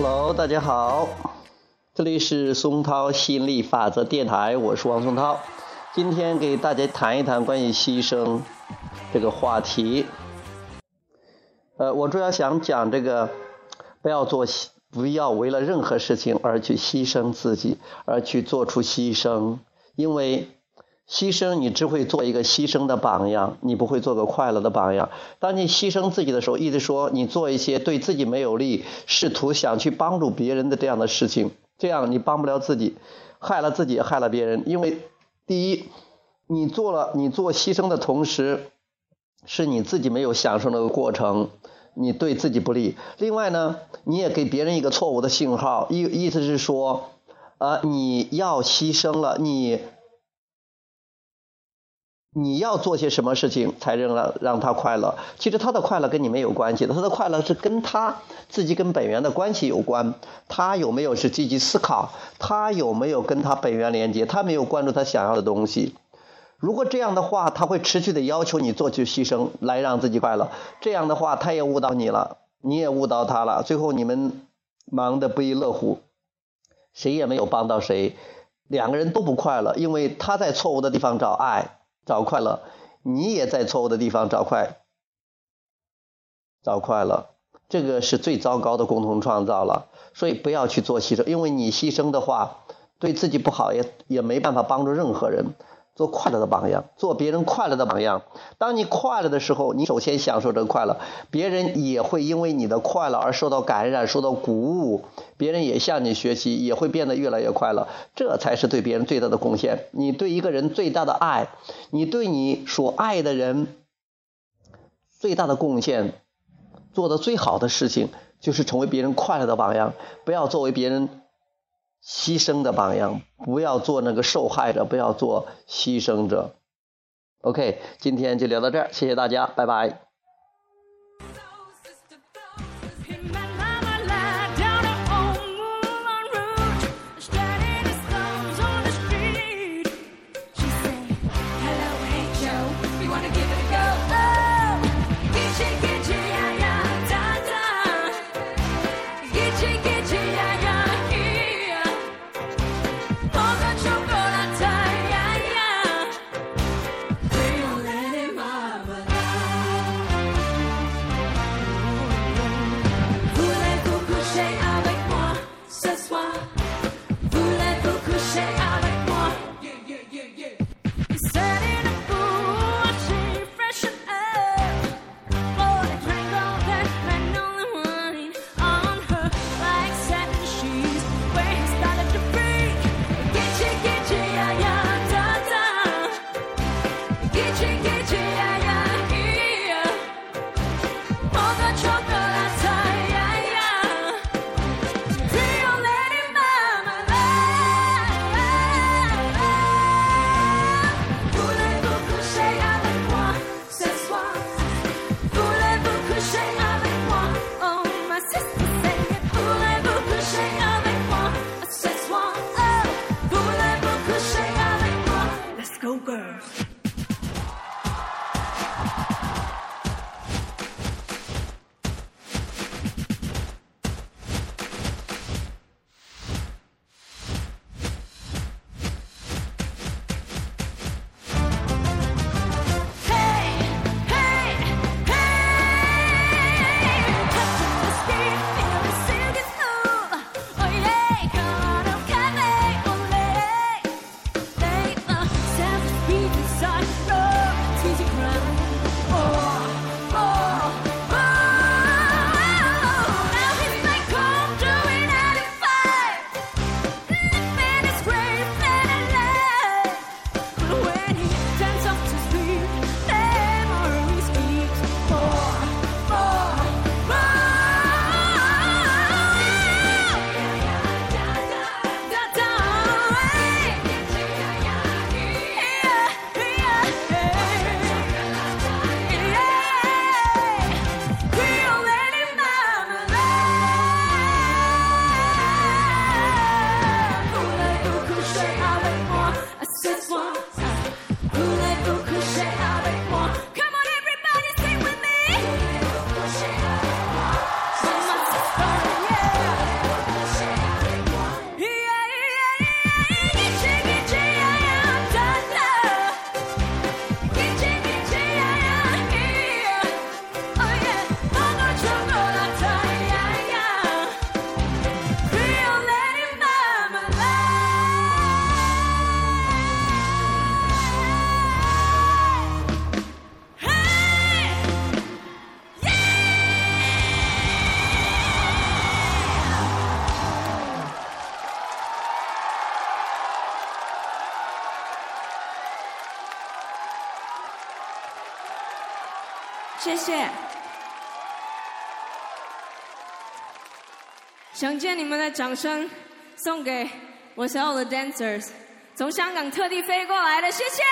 Hello，大家好，这里是松涛吸引力法则电台，我是王松涛，今天给大家谈一谈关于牺牲这个话题。呃，我主要想讲这个，不要做，不要为了任何事情而去牺牲自己，而去做出牺牲，因为。牺牲，你只会做一个牺牲的榜样，你不会做个快乐的榜样。当你牺牲自己的时候，一直说你做一些对自己没有利、试图想去帮助别人的这样的事情，这样你帮不了自己，害了自己，害了别人。因为第一，你做了，你做牺牲的同时，是你自己没有享受那个过程，你对自己不利。另外呢，你也给别人一个错误的信号，意意思是说，啊，你要牺牲了，你。你要做些什么事情才能让让他快乐？其实他的快乐跟你没有关系的，他的快乐是跟他自己跟本源的关系有关。他有没有是积极思考？他有没有跟他本源连接？他没有关注他想要的东西。如果这样的话，他会持续的要求你做去牺牲来让自己快乐。这样的话，他也误导你了，你也误导他了。最后你们忙得不亦乐乎，谁也没有帮到谁，两个人都不快乐，因为他在错误的地方找爱。找快乐，你也在错误的地方找快，找快乐，这个是最糟糕的共同创造了。所以不要去做牺牲，因为你牺牲的话，对自己不好，也也没办法帮助任何人。做快乐的榜样，做别人快乐的榜样。当你快乐的时候，你首先享受这个快乐，别人也会因为你的快乐而受到感染、受到鼓舞。别人也向你学习，也会变得越来越快乐。这才是对别人最大的贡献。你对一个人最大的爱，你对你所爱的人最大的贡献，做的最好的事情，就是成为别人快乐的榜样。不要作为别人。牺牲的榜样，不要做那个受害者，不要做牺牲者。OK，今天就聊到这儿，谢谢大家，拜拜。谢谢。想借你们的掌声，送给我所有的 dancers，从香港特地飞过来的，谢谢。